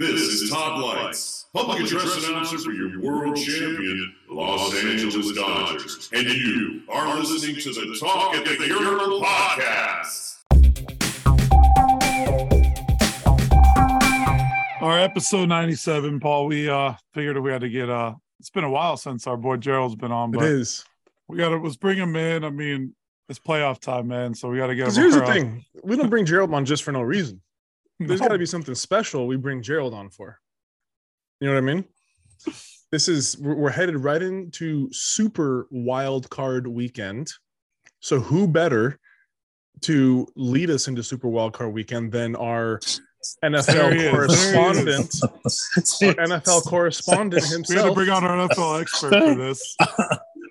This is Todd Leitz, public address announcer for your world champion, Los Angeles Dodgers. And you are listening to the Talk at the Urinal podcast. Our episode 97, Paul. We uh figured we had to get uh it's been a while since our boy Gerald's been on, It but is. we gotta let's bring him in. I mean, it's playoff time, man. So we gotta get Because him here's the uh, thing: we don't bring Gerald on just for no reason. There's No. got to be something special we bring Gerald on for. You know what I mean? This is we're we're headed right into super wild card weekend. So who better to lead us into super wild card weekend than our NFL is. There he correspondent, our NFL correspondent himself. We had to bring on our NFL expert for this.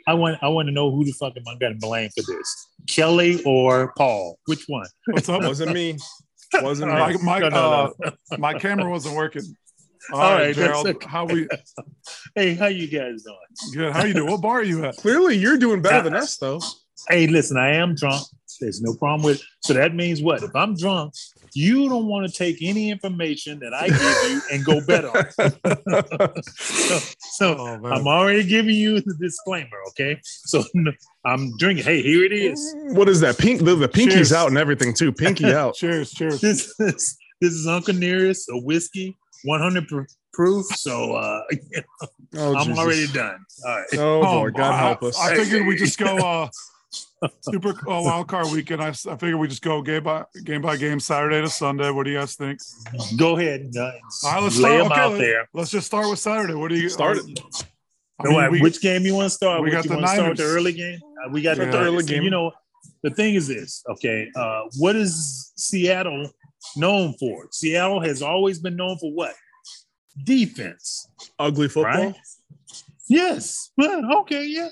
I want I want to know who the fuck am I going to blame for this? Kelly or Paul? Which one? What's up? Wasn't me. Wasn't My, my, No, no, uh, my camera wasn't working. All All right, right, Gerald. okay. How we Hey, how you guys doing? good? How you doing? What bar are you at? Clearly, you're doing better than us, though. Hey, listen, I am drunk. There's no problem with. So that means what? If I'm drunk, you don't want to take any information that I give you and go bet on. so so Oh. I'm already giving you the disclaimer, okay? So I'm drinking. Hey, here it is. What is that? Pink. The, the pinky's Cheers. out and everything too. Pinky out. Cheers, cheers. This is this is Uncle Nearest, a whiskey, 100 pr- proof. So uh, Oh, I'm Jesus. already done. All right. Oh boy, Um, God I- help us. I, figured we just go uh super uh, wild card weekend. I, I figured we just go game by game by game, Saturday to Sunday. What do you guys think? Go ahead. Uh, All right, let's lay start. them okay, out let- there. Let's just start with Saturday. What do you Start uh, it. I mean, uh, we- which game you want to start? we with? got you the want to start with the early game? Uh, we got Yeah. the The early game. You know, the thing is this. Okay, uh, what is Seattle known for? Seattle has always been known for what? Defense. Ugly football. Right? Yes. Well, okay, yeah.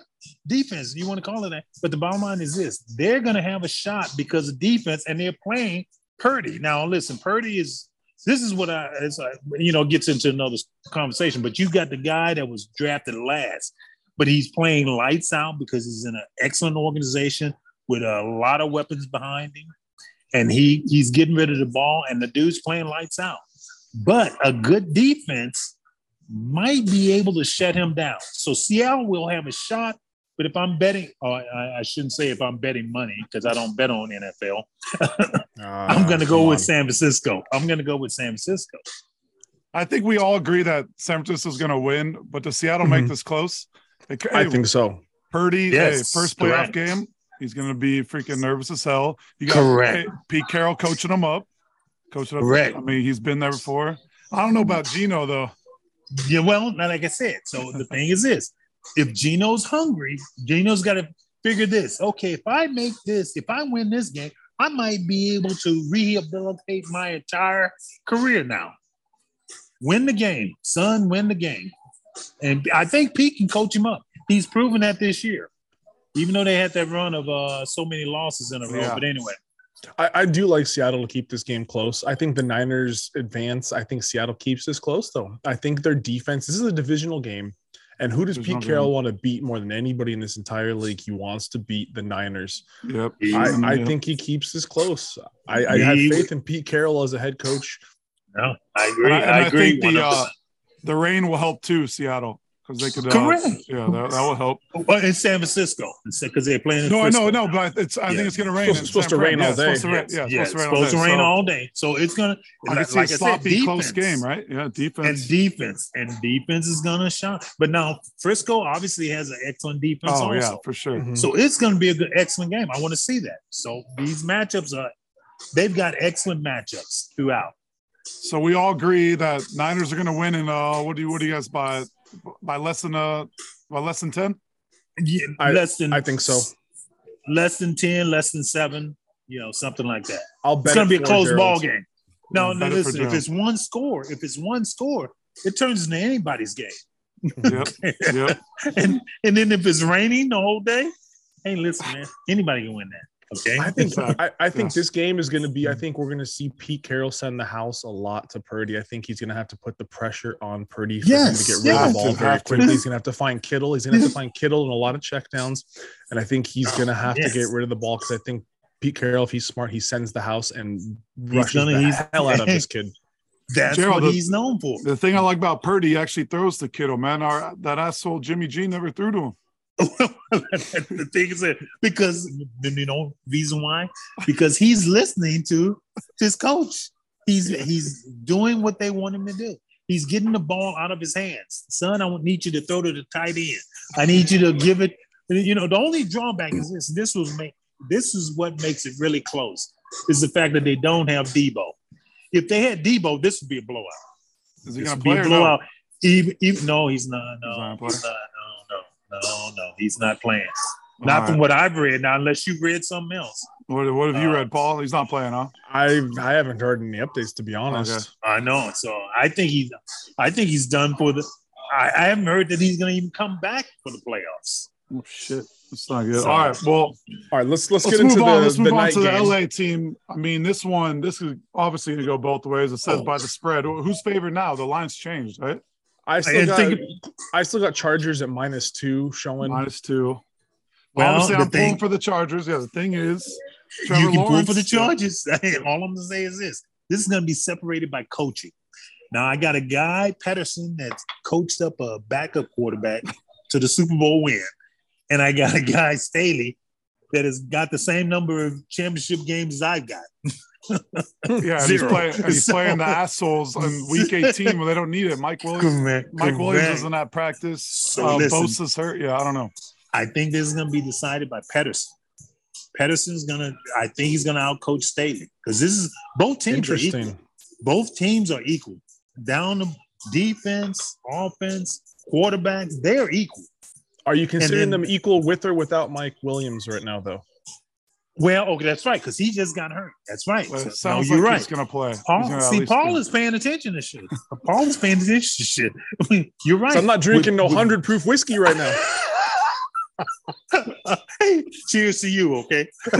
Defense, you want to call it that. But the bottom line is this they're going to have a shot because of defense and they're playing Purdy. Now, listen, Purdy is, this is what I, like, you know, gets into another conversation, but you got the guy that was drafted last, but he's playing lights out because he's in an excellent organization with a lot of weapons behind him. And he he's getting rid of the ball, and the dude's playing lights out. But a good defense might be able to shut him down. So Seattle will have a shot. But if I'm betting, or I, I shouldn't say if I'm betting money because I don't bet on NFL. I'm going to go with San Francisco. I'm going to go with San Francisco. I think we all agree that San Francisco's going to win, but does Seattle make Mhm. this close? Hey, I hey, think so. Purdy, Yes, hey, first playoff correct. game, he's going to be freaking nervous as hell. You got Correct. hey, Pete Carroll coaching him up, coaching up. Correct. I mean, he's been there before. I don't know about Geno though. Yeah, well, now like I said, so the thing is this: if Geno's hungry, Geno's got to figure this. Okay, if I make this, if I win this game, I might be able to rehabilitate my entire career now. Win the game, son. Win the game, and I think Pete can coach him up. He's proven that this year, even though they had that run of uh, so many losses in a row. Yeah. But anyway, I, I do like Seattle to keep this game close. I think the Niners advance. I think Seattle keeps this close, though. I think their defense. This is a divisional game, and who does Divisional Pete Carroll want to beat more than anybody in this entire league? He wants to beat the Niners. Yep. I, I Yeah. think he keeps this close. I, I have faith in Pete Carroll as a head coach. no, I And agree. I, and I, I agree. think the uh, the rain will help too, Seattle, because they could. Uh, Correct. Yeah, that, that will help. Well, in San Francisco, because they're playing. In No, I know, Frisco. no, but it's. I Yeah. think it's going to rain. Supposed- supposed to rain Fran. all Yeah, it's supposed day. to rain. Yeah, yeah, it's supposed to rain all day. So. So it's gonna. I like, could see like a I said, sloppy, close game, right? Yeah, defense And defense. defense, and defense is gonna shine. But now Frisco obviously has an excellent defense oh also. yeah, for sure. Mhm. So it's gonna be a good, excellent game. I want to see that. So these matchups are, they've got excellent matchups throughout. So we all agree that Niners are going to win. And uh, what do you what do you guys by by less than uh by less than ten? Yeah, I- less than I think so. Less than ten, less than seven. You know, something like that. I'll bet It's gonna it be a close Gerald. ball game. No, Yeah, no, bet it for listen. If it's one score, if it's one score, it turns into anybody's game. Yep, yep. and and then if it's raining the whole day, hey, listen, man, anybody can win that. Okay. I think Exactly. I, I think Yeah. this game is going to be. I mm. think we're going to see Pete Carroll send the house a lot to Purdy. I think he's going to have to put the pressure on Purdy for Yes, him to get rid yes. of the ball very to. quickly. He's going to have to find Kittle. He's going to have to find Kittle in a lot of checkdowns, and I think he's going to oh, have Yes. to get rid of the ball because I think Pete Carroll, if he's smart, he sends the house and rushes gonna- the he's- hell out of this kid. That's Gerald, what he's known for. The thing I like about Purdy, he actually throws to Kittle, man. Our, that asshole Jimmy G never threw to him. the thing is that because you know reason why because he's listening to his coach. He's he's doing what they want him to do. He's getting the ball out of his hands. Son, I need you to throw to the tight end. I need you to give it. You know, the only drawback is this. This was make. This is what makes it really close. Is the fact that they don't have Deebo. If they had Deebo, this would be a blowout. Is he going to be play a or no? blowout. Even, even no, he's not. No, He's not he's playing? not. No, no, no, no. He's not playing. All Not from what I've read. Now, unless you've read something else. What, what have you Uh, read, Paul? He's not playing, huh? I I haven't heard any updates to be honest. I know. So I think he's. I think he's done for the. I, I haven't heard that he's going to even come back for the playoffs. Oh, shit. That's not good. So- All right. Well, All right, let's let's, let's get into move on. the, Let's the move on night to the. LA team. I mean, this one, this is obviously going to go both ways. It Oh. says by the spread. Who's favored now? The line's changed, right? I still And got think- I still got Chargers at minus two showing. Minus two. Well, obviously, I'm pulling for the Chargers. Yeah, the thing is, Trevor you can Lawrence, pull for the. Chargers. All I'm going to say is this: this is going to be separated by coaching. Now I got a guy Pederson that's coached up a backup quarterback to the Super Bowl win, and I got a guy Staley that has got the same number of championship games as I've got. Yeah, and he's playing, and he's playing the assholes on week 18 when they don't need it. Mike Williams. Correct, Mike Williams correct. isn't at practice. So uh, listen. Bosa's hurt. Yeah, I don't know. I think this is going to be decided by Pederson. Pederson's going to. I think he's going to outcoach Staley because this is both teams are equal. Interesting. both teams are equal. Down the defense, offense, quarterbacks, they're equal. Are you considering then- them equal with or without Mike Williams right now, though? Well, okay, that's right, because he just got hurt. That's right. But So, sounds no, you're like right. he's going to play. Paul, gonna see, Paul play. is paying attention to shit. Paul is paying attention to shit. I mean, you're right. So I'm not drinking With- no with- hundred proof whiskey right now. hey, cheers to you, okay?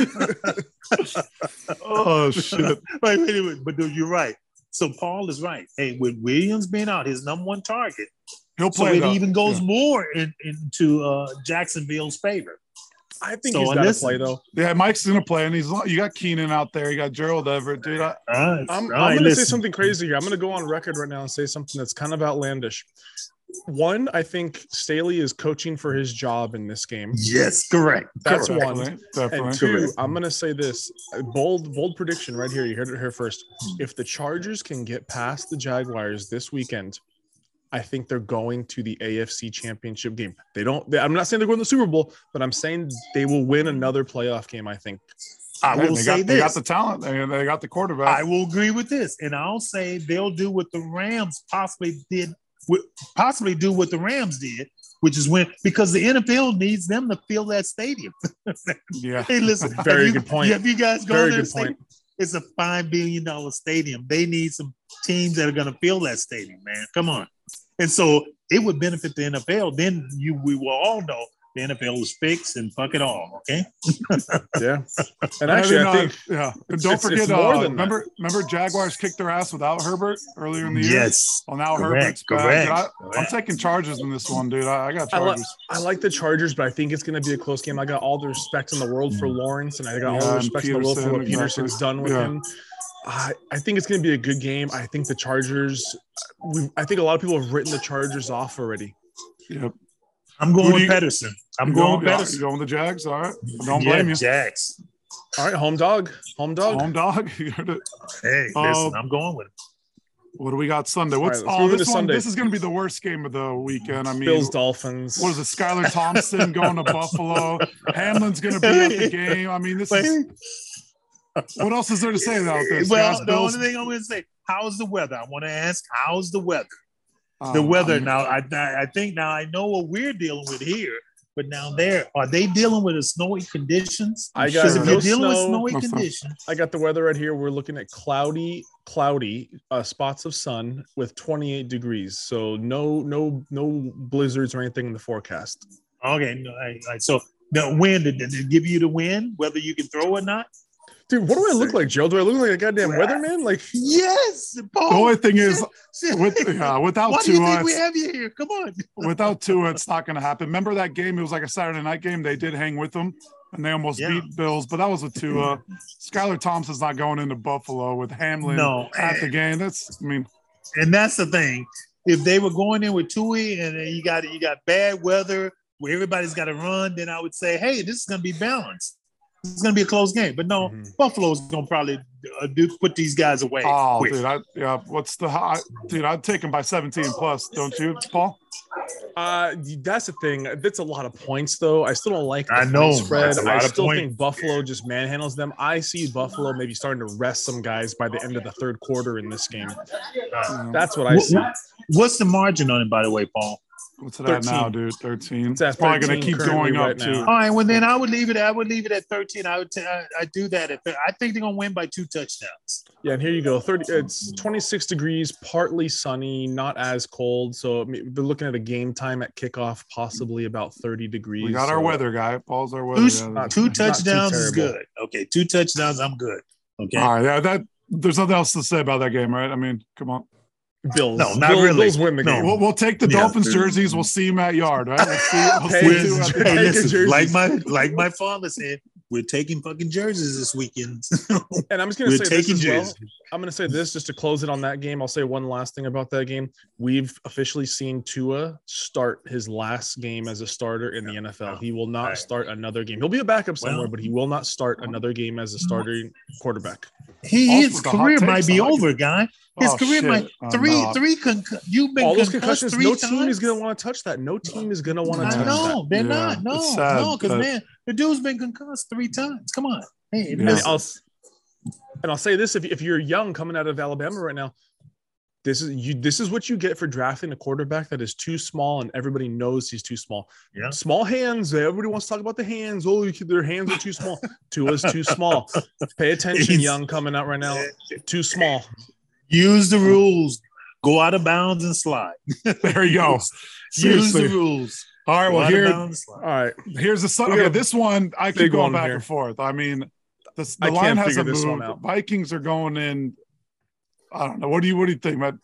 Oh, shit. Wait, wait, wait, but dude, you're right. So Paul is right. Hey, with Williams being out, his number one target, He'll so play. it though. even goes Yeah. more in, into uh, Jacksonville's favor. I think So he's got to play though. Yeah, Mike's going to play, and he's you got Keenan out there. You got Gerald Everett, dude. I, All right, I'm, all I'm going to say something crazy here. I'm going to go on record right now and say something that's kind of outlandish. One, I think Staley is coaching for his job in this game. Yes, correct. That's correct. one. definitely, definitely. And two, Correct. I'm gonna say this bold, bold prediction right here. You heard it here first. If the Chargers can get past the Jaguars this weekend, I think they're going to the AFC Championship game. They don't. They, I'm not saying they're going to the Super Bowl, but I'm saying they will win another playoff game. I think. I will they say got, They got the talent. They, they got the quarterback. I will agree with this, and I'll say they'll do what the Rams possibly did, possibly do what the Rams did, which is when because the NFL needs them to fill that stadium. yeah. Hey, listen, Very you- good point. Have you guys gone Very to the good point. It's a five billion dollar stadium. They need some teams that are going to fill that stadium, man. Come on, and so it would benefit the NFL. Then you, we will all know the NFL is fixed and fuck it all. Okay. Yeah. And actually, I mean, think uh, yeah. And don't it's- forget, it's more uh, than that. remember, remember Jaguars kicked their ass without Herbert earlier in the year. Yes. Well, now Correct, Herbert's back. correct, Dude, I, I'm taking charges in this one, dude. I, I got I, li- I like the Chargers, but I think it's going to be a close game. I got all the respect in the world for Lawrence, and I got all the and respect in the world for what Peterson's exactly. done with Yeah. him. I, I think it's going to be a good game. I think the Chargers. We, I think a lot of people have written the Chargers off already. Yep. I'm going with you- Pederson. I'm going going, with yeah, you Pederson. going with the Jags? All right. Don't yeah, blame you. Jags. All right, home dog, home dog. Home dog. You heard. Hey, Uh, listen, I'm going with him. What do we got Sunday? What's right, let's oh this one? Sunday. This is going to be the worst game of the weekend. I mean, Bills Dolphins. what is it? Skylar Thompson going to Buffalo. Hamlin's going to be at the game. I mean, this is. What else is there to say about this? well, guys? the Bills, only thing I'm going to say, how's the weather? I want to ask, how's the weather? uh, The weather. I mean, now, I, I I think now I know what we're dealing with here, but now there are they dealing with the snowy conditions? I got if no you're dealing with snowy No conditions, I got the weather right here. We're looking at cloudy, cloudy uh, spots of sun with 28 degrees. So no, no, no blizzards or anything in the forecast. okay. No, I, I, so the wind did, did it give you the wind, whether you can throw or not? Dude, what do I look like, Joe? Do I look like a goddamn weatherman? Like, Yes, Paul. The only thing is, Shit. with yeah, without Why do you Tua, think we have you here? Come on. without Tua, it's not going to happen. Remember that game? It was like a Saturday night game. They did hang with them, and they almost Yeah. beat Bills. But that was with Tua. Uh, Skylar Thompson's not going into Buffalo with Hamlin No. at the game. That's, I mean, and that's the thing. If they were going in with Tua and then you got you got bad weather where everybody's got to run, then I would say, hey, this is going to be balanced. It's going to be a close game. But no, Mhm. Buffalo's going to probably uh, do put these guys away. Oh, quick. dude, I, yeah. What's the high, dude? I'd take him by 17 plus, don't you, Paul? Uh, that's the thing. That's a lot of points, though. I still don't like. The I know, spread. a lot I still points. think Buffalo just manhandles them. I see Buffalo maybe starting to rest some guys by the end of the third quarter in this game. That's what I What- see. what's the margin on it, by the way, Paul? What's it at 13. now, dude? 13. It's It's probably going to keep going currently up right too. All right, well then I would leave it. I would leave it at thirteen. I would. T- I, I do that. If I think they're gonna win by two touchdowns. Yeah, and here you go. 30 it's 26 degrees, partly sunny, not as cold. So I mean, we're looking at a game time at kickoff, possibly about 30 degrees. We got our so- weather guy. Paul's our weather Two, guy. not- two touchdowns is good. Okay, two touchdowns. I'm good. Okay. All right, yeah, that there's nothing else to say about that game, right? I mean, come on. Bills. No, not Bills, really. Bills win the No. game. We'll, we'll take the Yeah. Dolphins jerseys. We'll see them at yard, right? We'll see, we'll see Hey, two at the- Take Hey, listen, like my like my father said, we're taking fucking jerseys this weekend. And I'm just gonna we're say this taking as well. jerseys. I'm going to say this just to close it on that game. I'll say one last thing about that game. We've officially seen Tua start his last game as a starter in the NFL. Oh, he will not Right. start another game. He'll be a backup somewhere, Well- but he will not start another game as a starting mm-hmm. quarterback. He his career might be I like it. over, guy. His Oh, career shit. might Oh, three no. three con- you've been All those concussions, three no times. team is going to want to touch that. No team is going to want to touch I know that. they're Yeah, not. No, sad, no, because man, the dude's been concussed three times. Come on, hey, And. I'll, and I'll say this: if, if you're young coming out of Alabama right now, this is you. This is what you get for drafting a quarterback that is too small, and everybody knows he's too small. Yeah. Small hands. Everybody wants to talk about the hands. Oh, you- their hands are too small. Tua's too small. Pay attention, He's- young coming out right now. Too small. Use the rules. Go out of bounds and slide. There you go. Use the rules. All right, well here. All right. here's the sun. We Okay, this one I keep going back here. and forth. I mean, this, the I line hasn't figure this one moved. out. Vikings are going in. I don't know. What do you what do you think, man?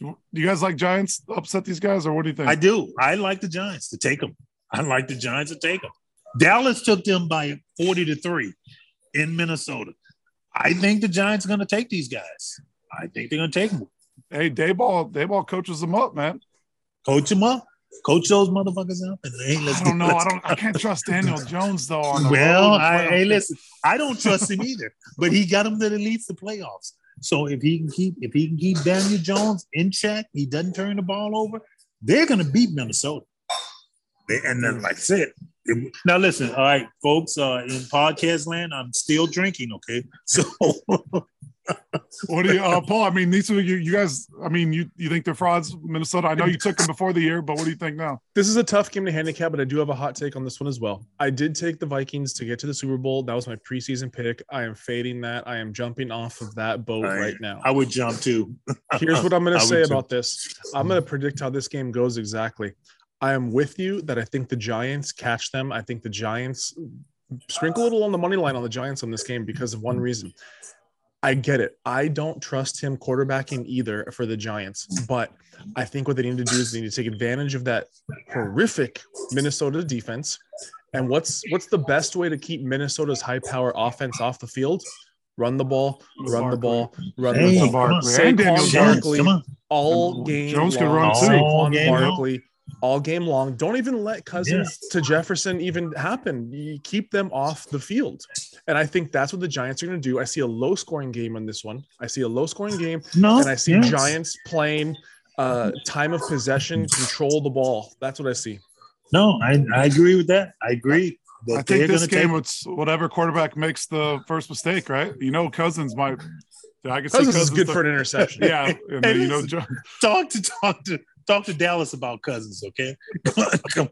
Do you guys like Giants upset these guys, or what do you think? I do. I like the Giants to take them. I like the Giants to take them. Dallas took them by 40 to 3 in Minnesota. I think the Giants are going to take these guys. I think they're going to take them. hey, Daboll, Daboll coaches them up, man. Coach them up. Coach those motherfuckers up. And hey, let's I don't know. I let's- don't. I can't trust Daniel Jones though. On Well. I, hey, listen, I don't trust him either, but he got him to at least the playoffs. So if he can keep if he can keep Daniel Jones in check, he doesn't turn the ball over, they're gonna beat Minnesota. They- and then, like I said, it- now listen, all right, folks, uh, in podcast land, I'm still drinking. Okay, so What do you, uh, Paul? I mean, these are you, you guys. I mean, you you think they're frauds, Minnesota? I know you took them before the year, but what do you think now? This is a tough game to handicap, but I do have a hot take on this one as well. I did take the Vikings to get to the Super Bowl. That was my preseason pick. I am fading that. I am jumping off of that boat Right. right now. I would jump too. Here's what I'm going to say too. about this. I'm going to predict how this game goes exactly. I am with you that I think the Giants catch them. I think the Giants sprinkle a little on the money line on the Giants on this game because of one reason. I get it. I don't trust him quarterbacking either for the Giants, but I think what they need to do is they need to take advantage of that horrific Minnesota defense. And what's what's the best way to keep Minnesota's high power offense off the field? Run the ball, run the ball, run Hey, the ball. Saquon Barkley all game. Jones can run too. All Saquon game long. Barkley all game long. Don't even let Cousins to Jefferson even happen. You keep them off the field. And I think that's what the Giants are going to do. I see a low scoring game on this one. I see a low scoring game, No, and I see yes. Giants playing uh, time of possession, control the ball. That's what I see. No, I, I agree with that. I agree. That I think this game, take- it's whatever quarterback makes the first mistake, right? You know, Cousins might. I can see Cousins is good the- for an interception. Yeah, and then, you know, listen. Talk to talk to talk to Dallas about cousins, okay? Come on.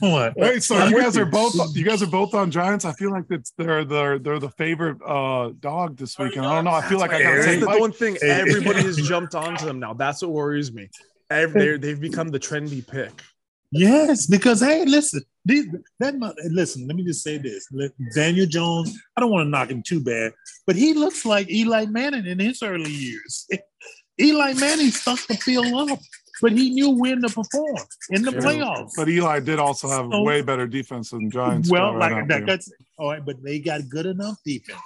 Come. Wait, so you guys are both you guys are both on Giants. I feel like it's they're they're they're the favorite uh dog this weekend. I don't know. I feel like I gotta take the one thing. Everybody has jumped onto them now. That's what worries me. Every, they're- they've become the trendy pick. Yes, because hey, listen, these, that mo- listen. Let me just say this: Daniel Jones. I don't want to knock him too bad, but he looks like Eli Manning in his early years. Eli Manning stuck the field up, but he knew when to perform in the playoffs. But Eli did also have So- way better defense than Giants. well, got like that, that's all right, but they got good enough defense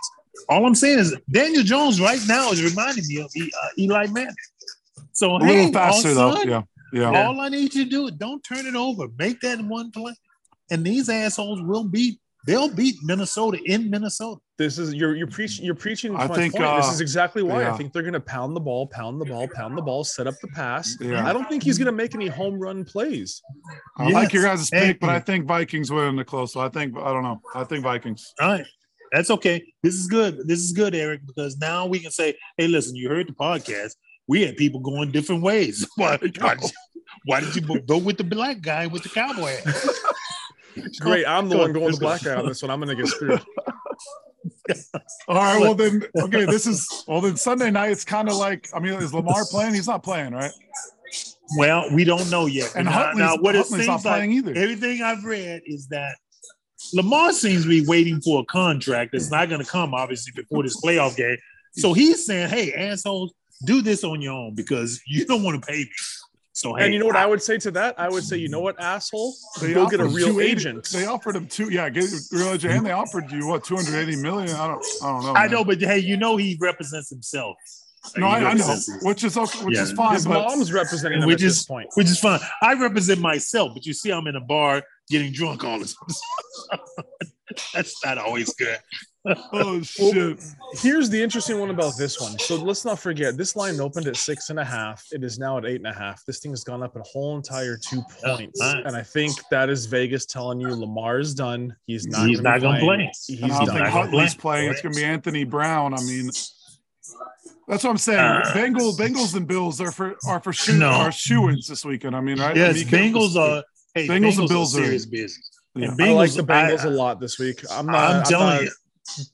All I'm saying is Daniel Jones right now is reminding me of uh, Eli Manning. So A hey, little faster though. Yeah. Yeah. all I need you to do is don't turn it over. Make that in one play, and these assholes will beat. They'll beat Minnesota in Minnesota. This is you're you're preaching you're preaching I think, point. this uh, is exactly why yeah. I think they're gonna pound the ball, pound the ball, pound the ball, set up the pass. Yeah. I don't think he's gonna make any home run plays. I like your Yes, guys' thank pick, but I think Vikings win in the close. So I think I don't know. I think Vikings. All right. That's okay. This is good. This is good, Eric, because now we can say, hey, listen, you heard the podcast. We had people going different ways. Why, why, did, you, why did you go with the black guy with the cowboy hat? Great, I'm the one going the let's black guy on this one. I'm gonna get screwed. All right. Well then, okay. This is well then Sunday night. It's kind of like I mean, is Lamar playing? He's not playing, right? Well, we don't know yet. And now, Huntley's, now what it Huntley's not seems like, playing either. everything I've read is that Lamar seems to be waiting for a contract that's not going to come, obviously, before this playoff game. So he's saying, hey, assholes, do this on your own because you don't want to pay me. So, hey, and you know what I would say to that? I would say, you know what, asshole? They Go get a real agent. They offered him two. Yeah, get a real agent, and they offered you what 280 million. I don't. I don't know. I man. know, but hey, you know he represents himself. No, I, I know, which is okay, which Yeah. is fine. His But mom's representing him Which at this is- point. which is fine. I represent myself, but you see, I'm in a bar getting drunk all the time. That's not always good. Oh shit. Here's the interesting one about this one. So let's not forget this line opened at six and a half. It is now at eight and a half. This thing has gone up a whole entire two points. nice. And I think that is Vegas telling you Lamar's done. He's not He's gonna not gonna be play. He's I don't done. think done. Huntley's playing. It's going to be Anthony Brown. I mean, that's what I'm saying. Uh, Bengals, Bengals, and Bills are for are for shoe No. are shoe-ins this weekend. I mean, right? I Yes, mean, you can't- Bengals are. Hey, Bengals Bengals, and are Bills are- serious business. Yeah. And I like the Bengals a lot this week. I'm not. I'm I'm telling not- you,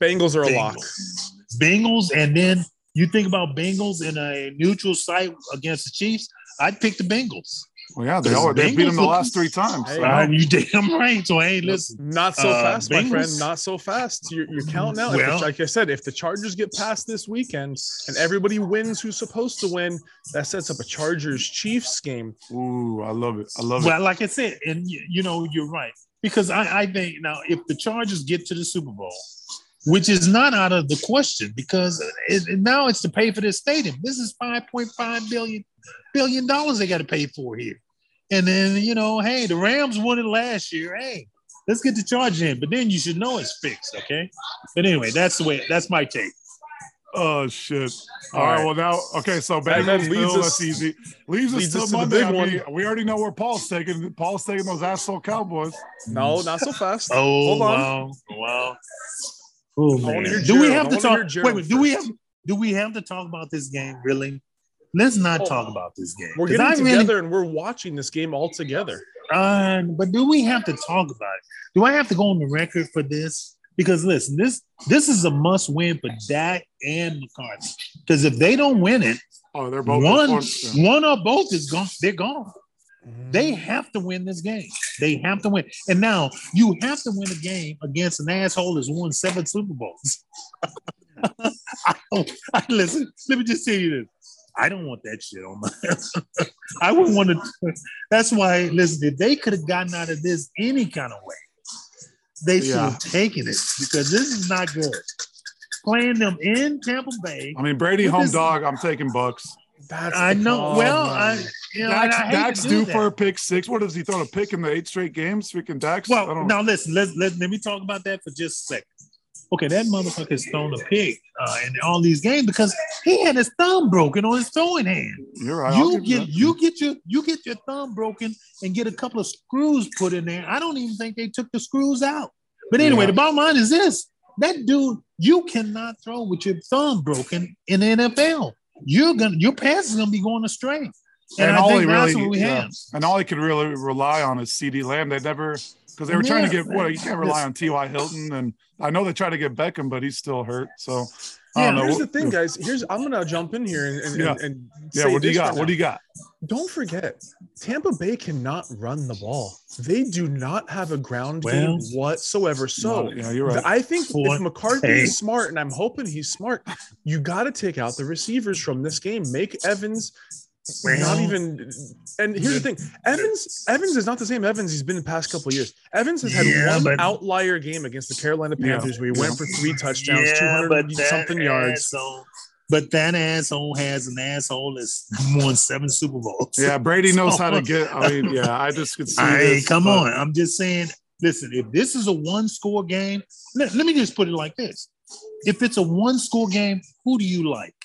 Bengals are a lock. Bengals. Bengals, and then you think about Bengals in a neutral site against the Chiefs. I'd pick the Bengals. Well, yeah, they are. They beat them the last three times. Hey, so- Uh, you damn right. So hey, listen. Not so Uh, fast, my friend. Bengals? Not so fast. You're, you're counting out. If the- like I said, if the Chargers get past this weekend and everybody wins who's supposed to win, that sets up a Chargers Chiefs game. Ooh, I love it. I love it. Well, like I said, and you, you know, you're right. Because I, I think now if the Chargers get to the Super Bowl, which is not out of the question, because it, it- now it's to pay for this stadium. This is 5.5 billion billion dollars they got to pay for here. And then, you know, hey, the Rams won it last year. Hey, let's get the charge in. But then you should know it's fixed, okay? But anyway, that's the way that's my take. Oh shit! All All right. right. Well, now okay. So And then Bengals, leads Bill, us- that's easy. Leaves us leads till us to the Monday. big I mean, one. we already know where Paul's taking. Paul's taking those asshole Cowboys. No, not so fast. Oh, Hold on. wow. Wow. Oh, man. Do we have to talk? Wait, wait, do we have do we have to talk about this game? Really? Let's not Oh, talk about this game. We're getting I together really- and we're watching this game all together. uh, but do we have to talk about it? Do I have to go on the record for this? Because listen, this this is a must win for Dak and McCarthy. Because if they don't win it, Oh, they're both one one or both is gone. They're gone. They have to win this game. They have to win. And now you have to win a game against an asshole that's won seven Super Bowls. I, don't- I- listen, let me just tell you this. I don't want that shit on my. I wouldn't want to. That's why, listen, if they could have gotten out of this any kind of way, they should Yeah. have taken it because this is not good. Playing them in Tampa Bay. I mean, Brady home dog. I'm taking Bucks. That's I the know. Well, problem. I you know, and Dak's, I hate Dak's to do due that. for a pick six. What does he throw a pick in the eight straight games? Freaking Dax. I Well, don't know. now listen, let's let, let me talk about that for just a second. Okay, that motherfucker has thrown a pick uh, in all these games because he had his thumb broken on his throwing hand. You're right. You get you get your you get your thumb broken and get a couple of screws put in there. I don't even think they took the screws out. But anyway, Yeah. the bottom line is this: that dude, you cannot throw with your thumb broken in the NFL. You're gonna your pass is gonna be going astray. And, I all think he that's really, what we yeah. have. and all he could really rely on is CeeDee Lamb. They never because they were trying to get what you can't rely on T.Y. Hilton, and I know they tried to get Beckham, but he's still hurt. So I don't know. Here's the thing, guys. Here's I'm gonna jump in here and, and, Yeah. and, and Yeah, what do you got? right what do you got? Don't forget, Tampa Bay cannot run the ball. They do not have a ground Well, game whatsoever. So yeah, you're right. I think Boy, if McCarthy hey. is smart, and I'm hoping he's smart, you got to take out the receivers from this game. Make Evans not even. And here's the thing: Evans, Evans is not the same Evans he's been the past couple of years. Evans has had Yeah, one but- outlier game against the Carolina Yeah. Panthers where he Yeah. went for three touchdowns, Yeah, two hundred something yards. asshole- but that asshole has an asshole that's won seven Super Bowls. Yeah, Brady knows how to get. I mean, yeah, I just could see. Hey, this, come but- on. I'm just saying, listen, if this is a one score game, let, let me just put it like this. If it's a one score game, who do you like?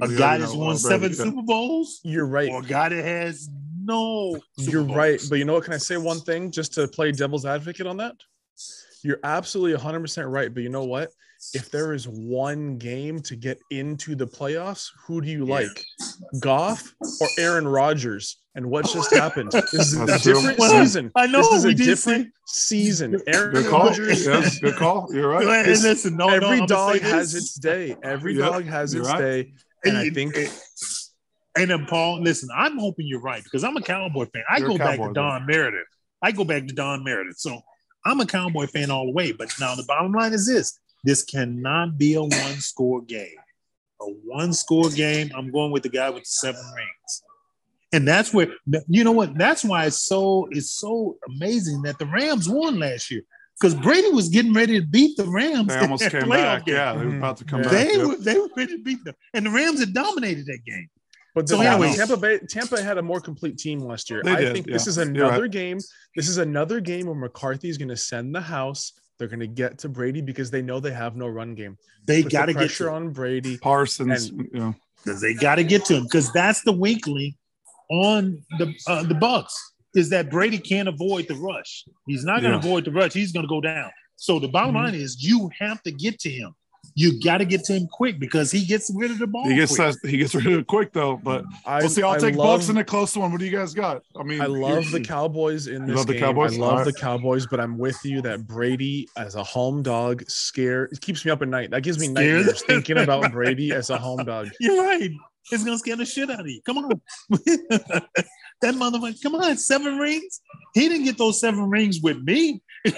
A We guy already that's won seven Brady. Super Bowls You're right. or a guy that has no Super You're Bowls? right. But you know what? Can I say one thing just to play devil's advocate on that? You're absolutely 100% right. But you know what? If there is one game to get into the playoffs, who do you Yeah. like? Goff or Aaron Rodgers? And what just happened? This is a true. different Well, season. I know, This is we a did different season. Aaron Good call. Rodgers. Yes, good call. You're right. ahead and listen, no, no, Every I'm dog has this. its day. Every Yep, dog has you're its right. day. And I think it- and then Paul, listen, I'm hoping you're right because I'm a Cowboy fan. I go back to fan. Don Meredith. I go back to Don Meredith. So I'm a Cowboy fan all the way. But now the bottom line is this: this cannot be a one score game. A one score game. I'm going with the guy with the seven rings. And that's where you know what? That's why it's so it's so amazing that the Rams won last year because Brady was getting ready to beat the Rams. They almost came back. game. Yeah, they were about to come Yeah. back. They Yep. were they were ready to beat them, and the Rams had dominated that game. But So the, yeah, anyways- Tampa Bay, Tampa had a more complete team last year. They I did, think this is another right. game. This is another game where McCarthy is going to send the house. They're going to get to Brady because they know they have no run game. They Put the got to get pressure to on Brady. Parsons. you know, because they got to get to him because that's the weakling on the uh, the Bucks is that Brady can't avoid the rush. He's not going to Yeah. avoid the rush. He's going to go down. So the bottom Mhm. line is you have to get to him. You got to get to him quick because he gets rid of the ball. he gets quick. he gets rid of it quick though. But I, we'll see. I'll I take love, Bucks in a close one. What do you guys got? I mean, I love the Cowboys in this love the game. Cowboys? I love Alright. the Cowboys, but I'm with you that Brady as a home dog scare it keeps me up at night. That gives me Scared? nightmares thinking about Brady as a home dog. You're right. It's gonna scare the shit out of you. Come on. that motherfucker, come on, seven rings. He didn't get those seven rings with me.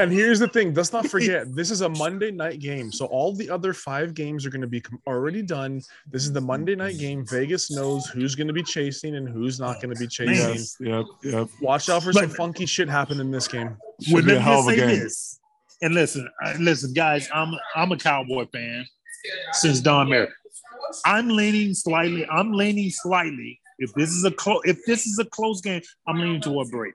And here's the thing: let's not forget this is a Monday night game, so all the other five games are going to be already done. This is the Monday night game. Vegas knows who's going to be chasing and who's not going to be chasing. Yes, yep, yep. Watch out for But- some funky shit happen in this game. Should be a hell of a game. this. And listen, uh, listen, guys, I'm I'm a Cowboy fan since Don Meredith. I'm leaning slightly. I'm leaning slightly. If this is a close, if this is a close game, I'm leaning toward Brady.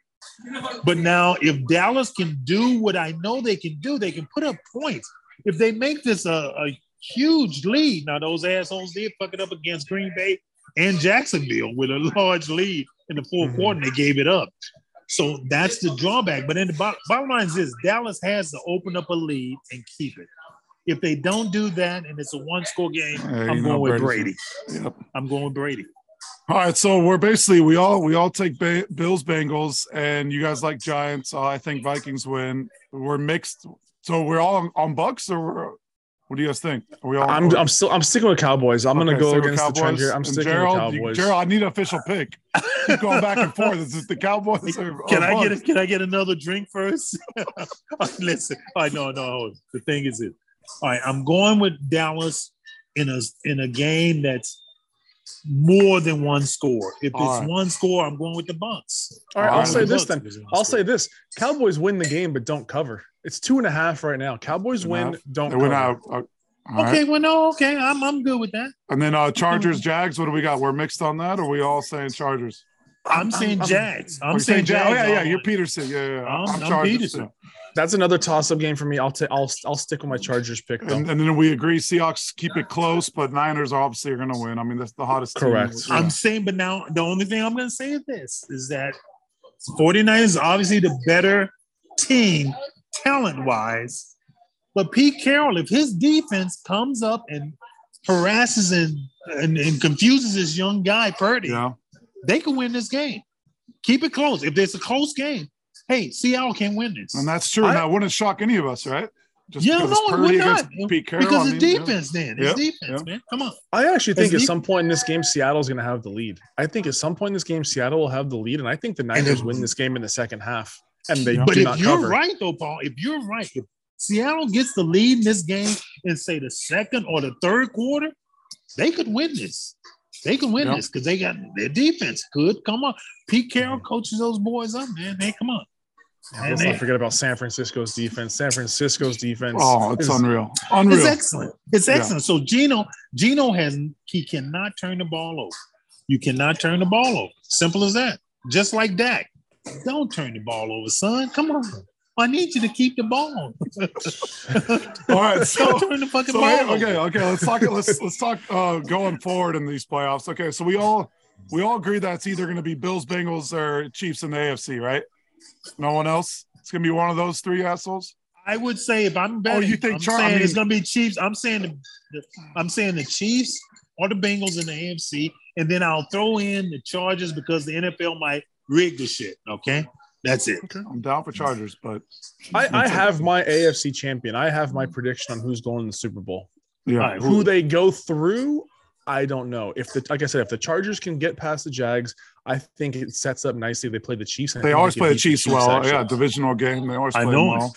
But now, if Dallas can do what I know they can do, they can put up points. If they make this a, a huge lead, now those assholes did fuck it up against Green Bay and Jacksonville with a large lead in the 4th Mhm. quarter, and they gave it up. So that's the drawback. But then the bo- bottom line is this: Dallas has to open up a lead and keep it. If they don't do that, and it's a one-score game, I'm going know with Brady. Yep. I'm going with Brady. All right, so we're basically we all we all take ba- Bills Bengals, and you guys like Giants. Uh, I think Vikings win. We're mixed, so we're all on, on Bucks, or we're- what do you guys think? Are we all? I'm I'm still I'm sticking with Cowboys. I'm Okay, gonna go against the trend here. I'm And sticking Gerald, with you- Cowboys. Gerald, I need an official pick. Keep going back and forth. Is it the Cowboys? Or, Can or I get a, Can I get another drink first? Listen, I know, no. The thing is, it. All right, I'm going with Dallas in a in a game that's more than one score. If All it's right. one score, I'm going with the Bucks. All right, All I'll say The this then. if it's one I'll score. say this: Cowboys win the game, but don't cover. It's two and a half right now. Cowboys Two win, don't They went cover. out. Uh, all right. Okay, well, no, okay, I'm I'm good with that. And then uh, Chargers, Jags. What do we got? We're mixed on that, or we all saying Chargers? I'm saying I'm- Jags. I'm We're saying Jags. Oh yeah, yeah. You're. Peterson. Yeah, yeah. yeah. I'm- I'm Chargers, Peterson. yeah. That's another toss-up game for me. I'll take. I'll I'll stick with my Chargers pick. And, and then we agree Seahawks keep it close, but Niners obviously are going to win. I mean, that's the hottest. team. Correct. Yeah. I'm saying, but now the only thing I'm going to say is this: is that 49ers is obviously the better team talent wise, but Pete Carroll, if his defense comes up and harasses and and, and confuses this young guy Purdy, yeah. they can win this game. Keep it close. If it's a close game, hey, Seattle can win this. And that's true. I- that wouldn't shock any of us, right? Just Yeah, because no, it's it Purdy would not. Pete Carroll. because I it's mean, yeah. defense, then it's Yep, defense, yep. man. Come on. I actually think As at deep- some point in this game, Seattle's going to have the lead. I think at some point in this game, Seattle will have the lead, and I think the Niners win this game in the second half, and they But do if not you're cover. right, though, Paul, if you're right, if Seattle gets the lead in this game in say the second or the third quarter, they could win this. They can win Yep. this because they got their defense good. Come on, Pete Carroll coaches those boys up, man. They come on. And Let's they- not forget about San Francisco's defense. San Francisco's defense. Oh, it's is- unreal. It's excellent. It's Yeah. excellent. So Geno, Geno has he cannot turn the ball over. You cannot turn the ball over. Simple as that. Just like Dak. Don't turn the ball over, son. Come on. I need you to keep the ball. All right, so Don't turn the fucking So ball over. okay, okay, let's talk. Let's let's talk uh, going forward in these playoffs. Okay, so we all we all agree that it's either going to be Bills, Bengals, or Chiefs in the AFC, right? No one else. It's going to be one of those three assholes. I would say if I'm betting, Oh, you think I'm Char- saying I mean- it's gonna be Chiefs. I'm saying the, the I'm saying the Chiefs or the Bengals in the AFC, and then I'll throw in the Chargers because the NFL might rig the shit. Okay, that's it. I'm down for Chargers, but I, I have my AFC champion. I have my prediction on who's going to the Super Bowl. yeah, All right, Who they go through, I don't know. If the like I said, if the Chargers can get past the Jags, I think it sets up nicely. They play the Chiefs. they always can play the beat Chiefs well. actually. Yeah, divisional game. They always I play know them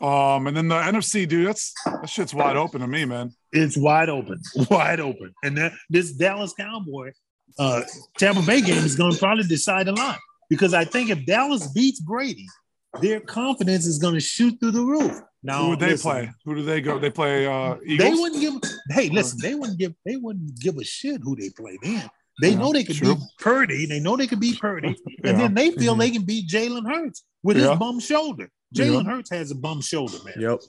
well. Um, and then the NFC, dude, that's that shit's wide open to me, man. It's wide open, wide open, and that this Dallas Cowboy, uh, Tampa Bay game is going to probably decide a lot because I think if Dallas beats Brady, their confidence is going to shoot through the roof. Now, Who would they listen, play? Who do they go? They play uh, They wouldn't give. Hey, listen, they wouldn't give. They wouldn't give a shit who they play. Then they Yeah, know they could true. beat Purdy. They know they could beat Purdy, Yeah. and then they feel Mhm. they can beat Jalen Hurts with Yeah. his bum shoulder. Yeah. Jalen Hurts has a bum shoulder, man. Yep.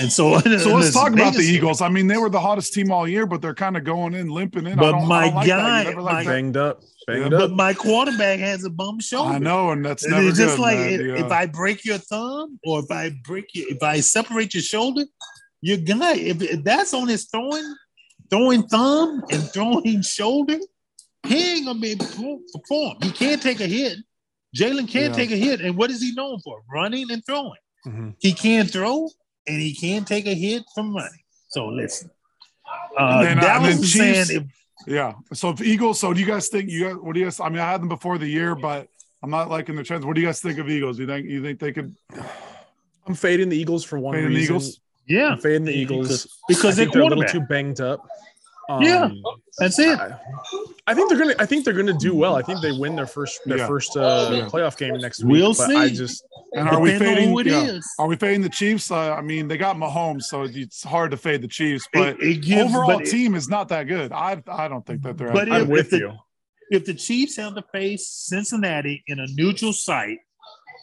And so, So let's listen, talk about the Eagles. I mean, they were the hottest team all year, but they're kind of going in limping in. I But don't, I my don't like guy- never my- Banged up. Banged Yeah, up. But my quarterback has a bum shoulder. I know, and that's And it's just good, like man. if, Yeah. if I break your thumb or if I break you, if I separate your shoulder, your guy, if, if that's on his throwing, throwing thumb and throwing shoulder, he ain't gonna be able to perform. He can't take a hit. Jalen can't Yeah. take a hit. And what is he known for? Running and throwing. Mhm. He can't throw and he can't take a hit from running. So listen. Uh, And then, uh, Dallas and then is saying Chiefs- if yeah. So if Eagles, so do you guys think you guys? What do you guys? I mean, I had them before the year, but I'm not liking the trends. What do you guys think of Eagles? Do you think you think they could I'm fading the Eagles for one fade in reason. the Eagles? yeah, I'm fading the Eagles because I they're they're a little too banged up. Um, Yeah. That's it. I, I think they're gonna. I think they're gonna do well. I think they win their first their Yeah. first uh, Yeah. playoff game next week. We'll but I see. just And are we fading? who it yeah. is. Are we fading the Chiefs? Uh, I mean, they got Mahomes, so it's hard to fade the Chiefs. But It- it gives- overall but it- team is not that good. I I don't think that they're. But I'm if- with the- you. if the Chiefs have to face Cincinnati in a neutral site,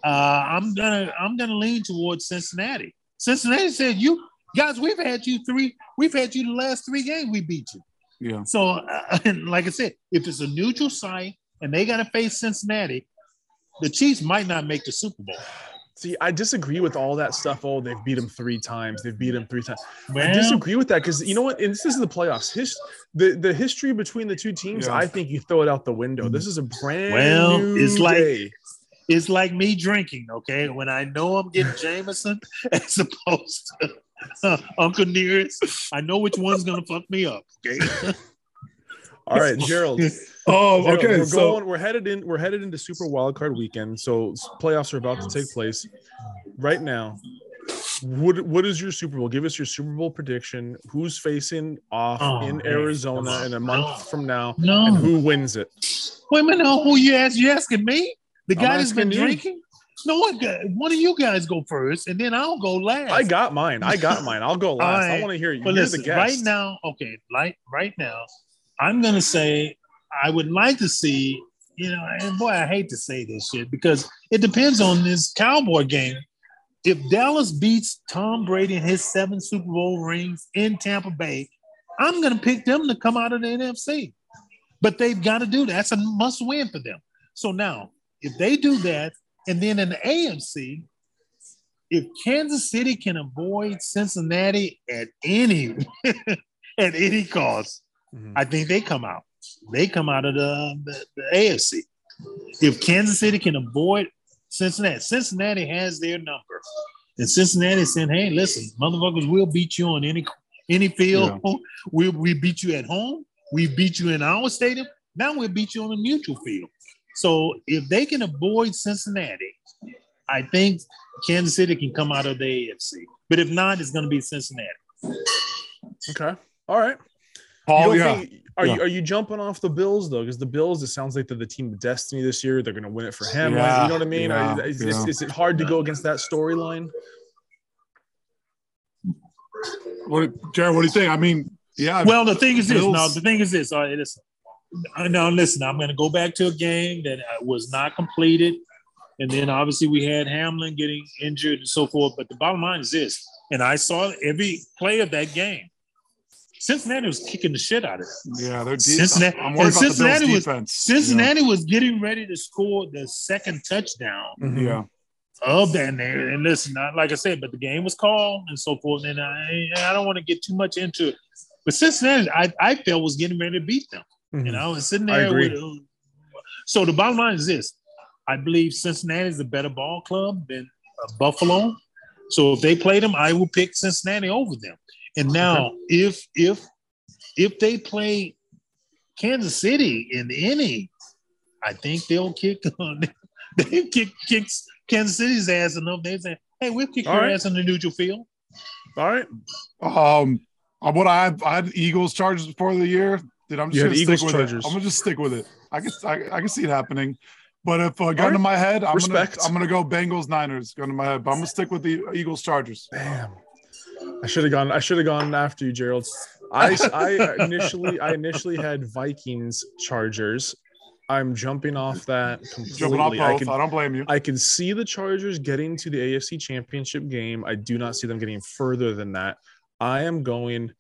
uh, I'm gonna I'm gonna lean towards Cincinnati. Cincinnati said, "You guys, we've had you three. We've had you the last three games. We beat you." yeah. So, uh, like I said, if it's a neutral site and they got to face Cincinnati, the Chiefs might not make the Super Bowl. See, I disagree with all that stuff. Oh, they've beat them three times. They've beat them three times. I disagree with that because you know what? And this is the playoffs. His, the the history between the two teams, Yeah. I think you throw it out the window. This is a brand Well, new it's like- day. it's like me drinking. Okay, when I know I'm getting Jameson as opposed to Uncle Nearest, I know which one's gonna fuck me up. Okay. All right, Gerald. Oh, Gerald, okay. We're So going. We're headed in. We're headed into Super Wild Card Weekend. So playoffs are about to take place. Right now, what what is your Super Bowl? Give us your Super Bowl prediction. Who's facing off Oh, in man. Arizona Come in a month No. from now, and No, who wins it? wait a minute. Who you ask? You asking me? The guy that's been asking you. drinking? No, one of you guys go first, and then I'll go last. I got mine. I got mine. I'll go last. I want to hear you. But You're listen, right now, okay, like right now, I'm gonna say I would like to see, you know, and boy, I hate to say this shit because it depends on this Cowboy game. If Dallas beats Tom Brady and his seven Super Bowl rings in Tampa Bay, I'm gonna pick them to come out of the NFC. But they've got to do that. That's a must win for them. So now, if they do that, and then in the AFC, if Kansas City can avoid Cincinnati at any at any cost, Mhm. I think they come out. They come out of the, the, the AFC. If Kansas City can avoid Cincinnati, Cincinnati has their number. And Cincinnati is saying, hey, listen, motherfuckers, we'll beat you on any any field. We we beat you at home. We beat you in our stadium. Now we'll beat you on a neutral field. So if they can avoid Cincinnati, I think Kansas City can come out of the AFC. But if not, it's going to be Cincinnati. Okay. All right. Paul, you yeah. think, Are Yeah. you are you jumping off the Bills though? Because the Bills, it sounds like they're the team of destiny this year. They're going to win it for him. Like, Yeah, you know what I mean? Yeah, is, yeah. is, is it hard to go against that storyline? What, Jared? What do you think? I mean, yeah. Well, the thing is this. No, the thing is this. All right, listen. I know. Listen, I'm going to go back to a game that uh, was not completed, and then obviously we had Hamlin getting injured and so forth. But the bottom line is this, and I saw every play of that game. Cincinnati was kicking the shit out of them. yeah, they're deep. Cincinnati- I'm worried and about the Cincinnati Bills was- defense. Cincinnati was getting ready to score the second touchdown Mm-hmm. Yeah. of that. And, and listen, not like I said, but the game was called and so forth. And I, I don't want to get too much into it. But Cincinnati, I, I felt was getting ready to beat them. Mhm. You know, and sitting I there with. So the bottom line is this: I believe Cincinnati is a better ball club than uh, Buffalo. So if they play them, I will pick Cincinnati over them. And now, if if if they play Kansas City in any, I think they'll kick on. they kick kicks Kansas City's ass enough. They say, "Hey, we'll kick All your right. ass in the neutral field." All right. Um, uh, what I had, I had Eagles Chargers before the year. Dude, I'm just gonna Eagles, stick with Chargers. it. I'm gonna just stick with it. I can I, I can see it happening. But if uh, gun All to my head, I'm Respect. gonna I'm gonna go Bengals Niners. Gun to my head, but I'm gonna stick with the Eagles Chargers. Damn. I should have gone. I should have gone after you, Gerald. I, I initially I initially had Vikings Chargers. I'm jumping off that completely. Jumping off I both. can I don't blame you. I can see the Chargers getting to the AFC Championship game. I do not see them getting further than that. I am going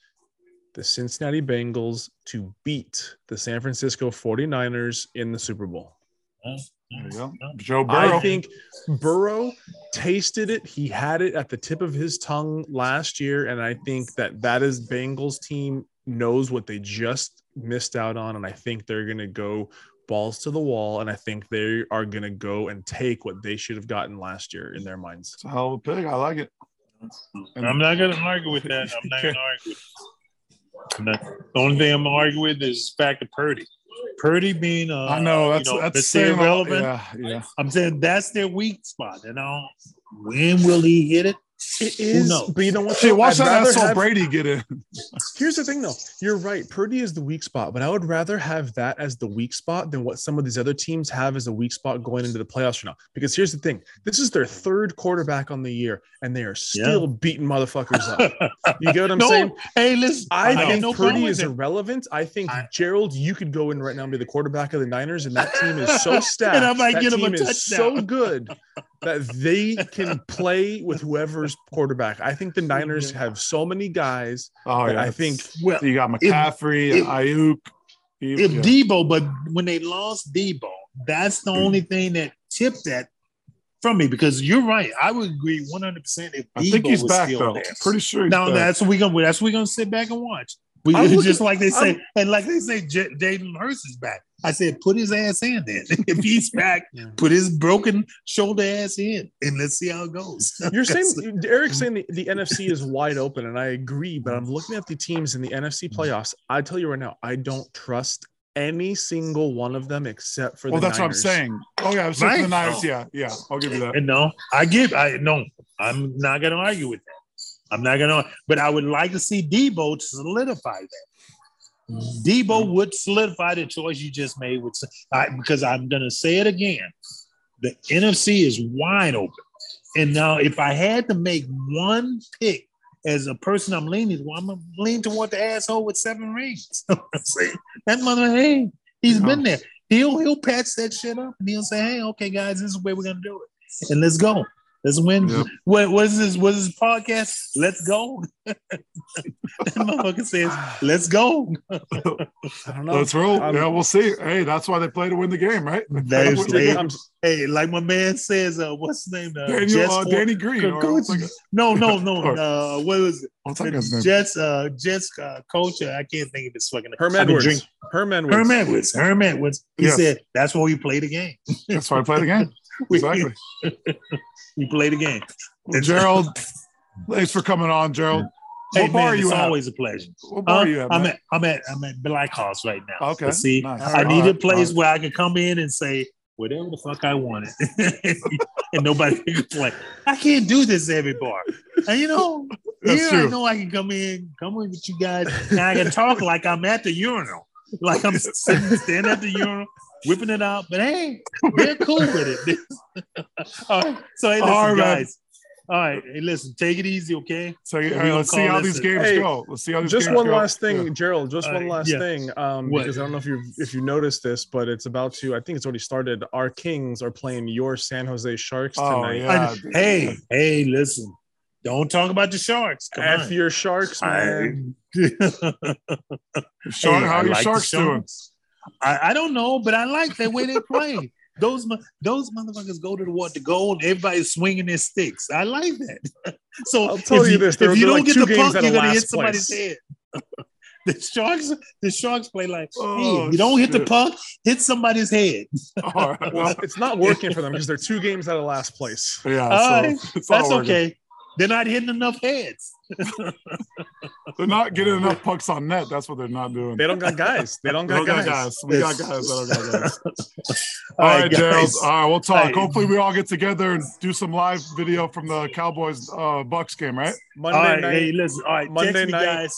the Cincinnati Bengals to beat the San Francisco 49ers in the Super Bowl. There you go. Joe Burrow. I think Burrow tasted it. He had it at the tip of his tongue last year, and I think that that is Bengals team knows what they just missed out on, and I think they're gonna go balls to the wall, and I think they are gonna go and take what they should have gotten last year in their minds. it's a hell of a pick. I like it. And- I'm not going to argue with that. I'm not going to argue. With it. I'm not- the only thing I'm to argue with is the fact of Purdy. Purdy being, uh, I know that's you know, that's let's say saying a lot. irrelevant. Yeah, yeah. I'm saying that's their weak spot. You know, when will he hit it? It is, knows? but you know what? Hey, watch I'd that asshole have- Brady get in. Here's the thing, though. You're right. Purdy is the weak spot, but I would rather have that as the weak spot than what some of these other teams have as a weak spot going into the playoffs right now. Because here's the thing: this is their third quarterback on the year, and they are still beating motherfuckers up. You get what I'm no, saying? hey, listen. I, got think no Purdy is it. irrelevant. I think I- Gerald, you could go in right now and be the quarterback of the Niners, and that team is so stacked. And I might that get him a team is so good that they can play with whoever's quarterback. I think the Niners have so many guys Oh that yeah. I think Well, you got McCaffrey, if- Aiyuk. You- if yeah. Deebo, but when they lost Deebo, that's the only mm. thing that tipped that from me because you're right. I would agree 100 percent if I think he's was back still though. there. Pretty sure. Now back. that's what we gonna that's what we gonna sit back and watch. We I'm just looking- like they say, I'm- and like they say, J- Jalen Hurts is back. I said, put his ass in then. if he's back, Yeah. put his broken shoulder ass in, and let's see how it goes. You're saying Eric's saying the, the NFC is wide open, and I agree. But I'm looking at the teams in the NFC mm-hmm. playoffs. I tell you right now, I don't trust any single one of them except for well, the that's what I'm saying. Oh yeah, I'm saying the Right. Niners. Yeah, yeah. I'll give you that. And no, I give. I no, I'm not gonna argue with that. I'm not gonna. But I would like to see Deebo solidify that. Deebo mm-hmm. would solidify the choice you just made with I, because I'm gonna say it again. The NFC is wide open, and now if I had to make one pick as a person I'm leaning, well, I'm leaning toward the asshole with seven rings. That mother, hey, he's been there. He'll he'll patch that shit up and he'll say, hey, okay, guys, this is the way we're gonna do it, and let's go. Let's win. Yep. What what is this? What is this podcast? Let's go. that motherfucker says, "Let's go." I don't know. Let's roll. I'm- yeah, we'll see. Hey, that's why they play to win the game, right? There's I'm- Hey, I'm- hey, like my man says, uh, what's his name? Uh, Daniel, Jets uh, for- Danny Green. co- Or, coach- no, no, no. Or- uh, what was it? what's that guy's name? Jets, uh, Jets uh, coach. uh, I can't think of his fucking name. Herm Edwards. drink- Herm Edwards. Herm Edwards. Herm Edwards. He Yes. said that's why we play the game. That's why I play the game. We, Exactly. we play the game. Well, Gerald, thanks for coming on, Gerald. Hey What bar man, are you it's at? always a pleasure. What bar Uh, are you at? I'm man? at I'm at I'm at Black House right now. Okay, But see, nice. I need a place all where I can come in and say whatever the fuck I wanted, and nobody can complain. I can't do this every bar, and you know, That's here true. I know I can come in, come in with you guys, and I can talk like I'm at the urinal. like I'm sitting, standing at the urinal, whipping it out. But hey, they're cool with it. All right. So hey, listen, all right. guys. All right, hey, listen, take it easy, okay? So we hey, gonna let's see how this these games Hey, go. Let's see how these Just games one go. last thing, Yeah. Gerald. Just one last yeah. thing, um, What? because I don't know if you if you noticed this, but it's about to. I think it's already started. Our Kings are playing your San Jose Sharks Oh, tonight. yeah. I- hey, hey, listen, don't talk about the Sharks. Come F on. your Sharks, man. Shark, Hey, how I are your like the sharks doing? Sharks. I, I don't know, but I like the way they play. Those those motherfuckers go to the water the goal and everybody's swinging their sticks. I like that. so I'll tell if you this, if you don't like get the puck, you're gonna hit last somebody's place. head. the sharks, the sharks play like, Oh, if you don't hit the puck, hit somebody's head. All right. Well, Well, it's not working for them because they're two games out of last place. yeah. All so right. That's working. okay. They're not hitting enough heads. They're not getting enough pucks on net. That's what they're not doing. They don't got guys. They don't We got don't got guys. guys. We got guys. that don't got guys. All All right, right, Gerald. guys. All right, we'll talk. Hey. Hopefully, we all get together and do some live video from the Cowboys uh, Bucks game, right? Monday All right, night, hey, listen. All right, Monday text me, night, guys.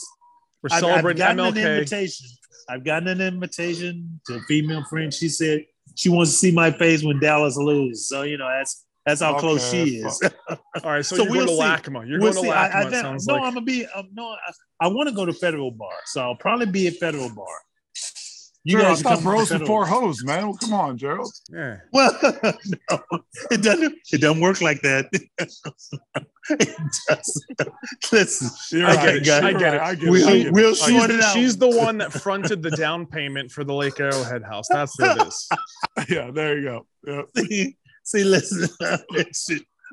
we're I've- celebrating I've gotten an invitation. I've gotten an invitation to a female friend. She said she wants to see my face when Dallas loses. So you know that's that's how close she is. All right, so, So you're we'll going to see. LACMA. You're We'll going to see. LACMA. I, I, it sounds no, like. I'm gonna be. Um, no, I, I want to go to Federal Bar, so I'll probably be at Federal Bar. You Sure, I guys thought come bros to Federal before hoes, man. Well, come on, Gerald. yeah. Well, no, it doesn't. It doesn't work like that. it does. Listen, You're I right. get it. You're I get right. it. I get We'll- it. I get we'll I sort it She's, out. she's the one that fronted the down payment for the Lake Arrowhead house. That's what it is. Yeah, there you go. Yeah. See, see, listen. It's-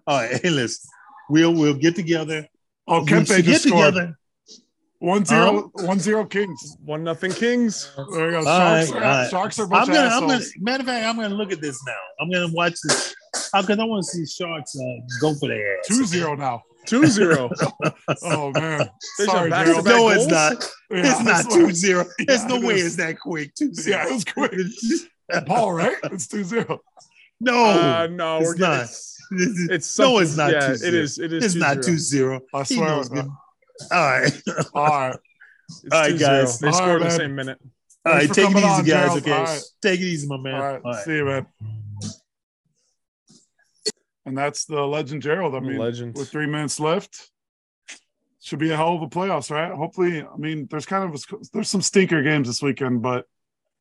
All right, hey, listen. We'll we'll get together. Oh, We Kempe just get scored. together. One zero, one zero Kings. One nothing Kings. There you go. Sharks, right, are, all right. Sharks are a bunch I'm gonna, of I'm gonna. Matter of fact, I'm gonna look at this now. I'm gonna watch this because I want to see Sharks uh, go for their ass. 2-0 now. 2 0. Oh man. Sorry, back Gerald. back No, it's not. Yeah, it's not that's two what- zero. There's Yeah, no it way is. it's that quick. Two zero. Yeah, it was quick. Paul, right? It's 2-0. No, Uh, no, it's we're not. It's, it's, it's No, it's not Yeah, 2-0. it is. It is. it's not 2-0. two zero. I swear. All right. All right. It's All right, 2-0. guys. They All scored right, the same minute. all right. Take it easy, on, guys. Gerald. Okay, All right. take it easy, my man. All right. All right. See you, man. And that's the legend Gerald. I mean, Legend. with three minutes left, should be a hell of a playoffs, right? Hopefully, I mean, there's kind of a, there's some stinker games this weekend, but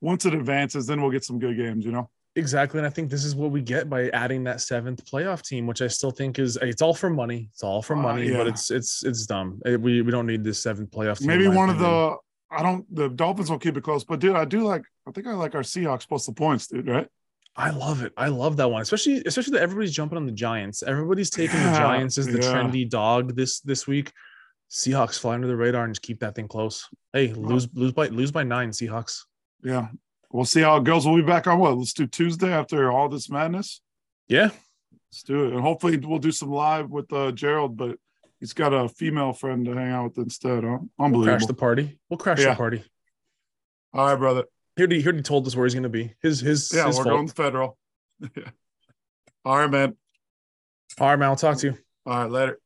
once it advances, then we'll get some good games. You know? Exactly. And I think this is what we get by adding that seventh playoff team, which I still think is it's all for money. It's all for Uh, money, but it's it's it's dumb. It- we we don't need this seventh playoff team. Maybe one of the I don't the Dolphins will keep it close, but dude, I do like I think I like our Seahawks plus the points, dude. Right? I love it. I love that one, especially especially that everybody's jumping on the Giants. Everybody's taking the Giants as the yeah. trendy dog this this week. Seahawks fly under the radar and just keep that thing close. Hey, lose lose by lose by nine, Seahawks. Yeah. We'll see how it goes. We'll be back on what? Let's do Tuesday after all this madness. Yeah, Let's do it. And hopefully we'll do some live with uh, Gerald, but he's got a female friend to hang out with instead. Huh? we'll Unbelievable. crash the party. We'll crash Yeah. the party. all right, brother. He already, he already told us where he's going to be. His his Yeah, his we're fault. going federal. Yeah. All right, man. All right, man. I'll talk to you. All right, later.